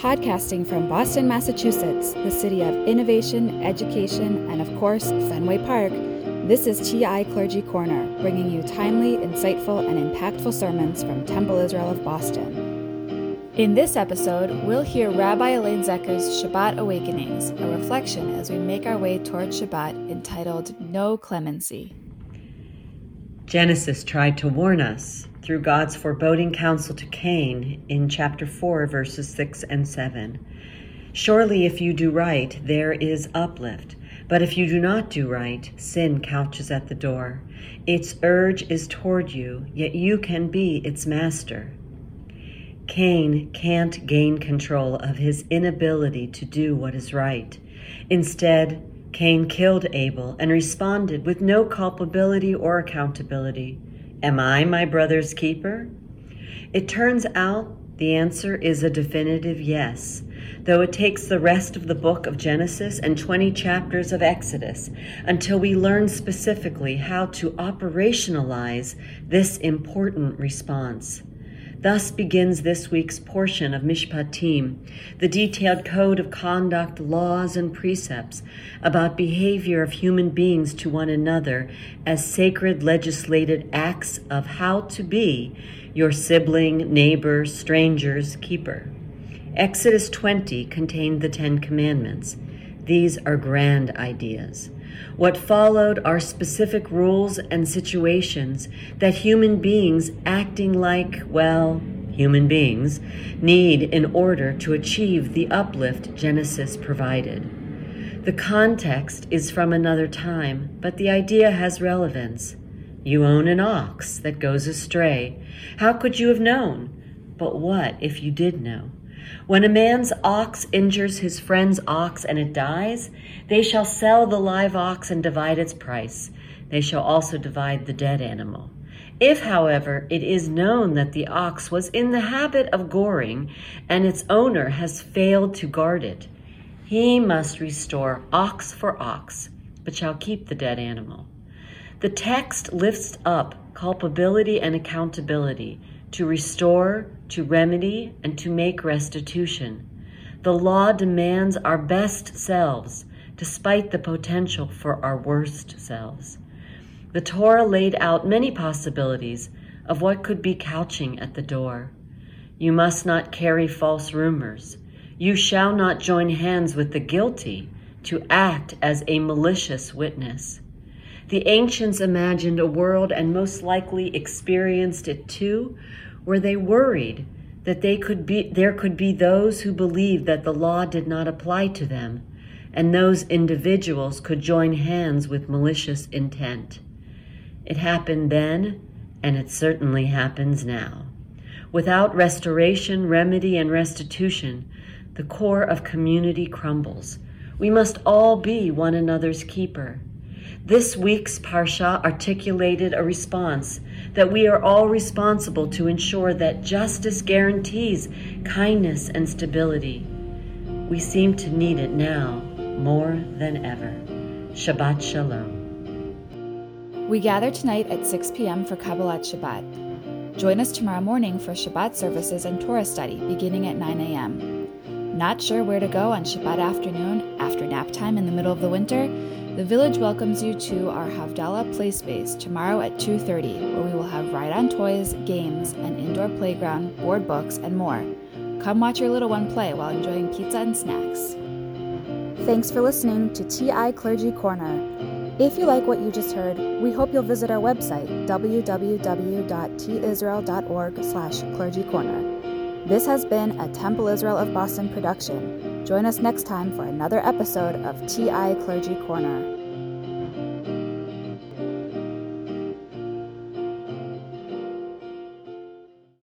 Podcasting from Boston, Massachusetts, the city of innovation, education, and of course, Fenway Park, this is TI Clergy Corner, bringing you timely, insightful, and impactful sermons from Temple Israel of Boston. In this episode, we'll hear Rabbi Elaine Zecher's Shabbat Awakenings, a reflection as we make our way toward Shabbat entitled No Clemency. Genesis tried to warn us through God's foreboding counsel to Cain in chapter 4, verses 6 and 7. Surely, if you do right, there is uplift. But if you do not do right, sin couches at the door. Its urge is toward you, yet you can be its master. Cain can't gain control of his inability to do what is right. Instead, Cain killed Abel and responded with no culpability or accountability. Am I my brother's keeper? It turns out the answer is a definitive yes, though it takes the rest of the book of Genesis and 20 chapters of Exodus until we learn specifically how to operationalize this important response. Thus begins this week's portion of Mishpatim, the detailed code of conduct, laws, and precepts about behavior of human beings to one another as sacred legislated acts of how to be your sibling, neighbor, stranger's keeper. Exodus 20 contained the Ten Commandments. These are grand ideas. What followed are specific rules and situations that human beings acting like, well, human beings need in order to achieve the uplift Genesis provided. The context is from another time, but the idea has relevance. You own an ox that goes astray. How could you have known? But what if you did know? When a man's ox injures his friend's ox and it dies, they shall sell the live ox and divide its price. They shall also divide the dead animal. If, however, it is known that the ox was in the habit of goring and its owner has failed to guard it, he must restore ox for ox, but shall keep the dead animal. The text lifts up culpability and accountability to restore, to remedy, and to make restitution. The law demands our best selves, despite the potential for our worst selves. The Torah laid out many possibilities of what could be couching at the door. You must not carry false rumors. You shall not join hands with the guilty to act as a malicious witness. The ancients imagined a world and most likely experienced it too, where they worried that they could be, there could be those who believed that the law did not apply to them, and those individuals could join hands with malicious intent. It happened then, and it certainly happens now. Without restoration, remedy, and restitution, the core of community crumbles. We must all be one another's keeper. This week's Parsha articulated a response that we are all responsible to ensure that justice guarantees kindness and stability. We seem to need it now more than ever. Shabbat Shalom. We gather tonight at 6 p.m. for Kabbalat Shabbat. Join us tomorrow morning for Shabbat services and Torah study beginning at 9 a.m. Not sure where to go on Shabbat afternoon after nap time in the middle of the winter? The village welcomes you to our Havdalah play space tomorrow at 2:30, where we will have ride-on toys, games, an indoor playground, board books, and more. Come watch your little one play while enjoying pizza and snacks. Thanks for listening to TI Clergy Corner. If you like what you just heard, we hope you'll visit our website www.tisrael.org/clergycorner. This has been a Temple Israel of Boston production. Join us next time for another episode of TI Clergy Corner.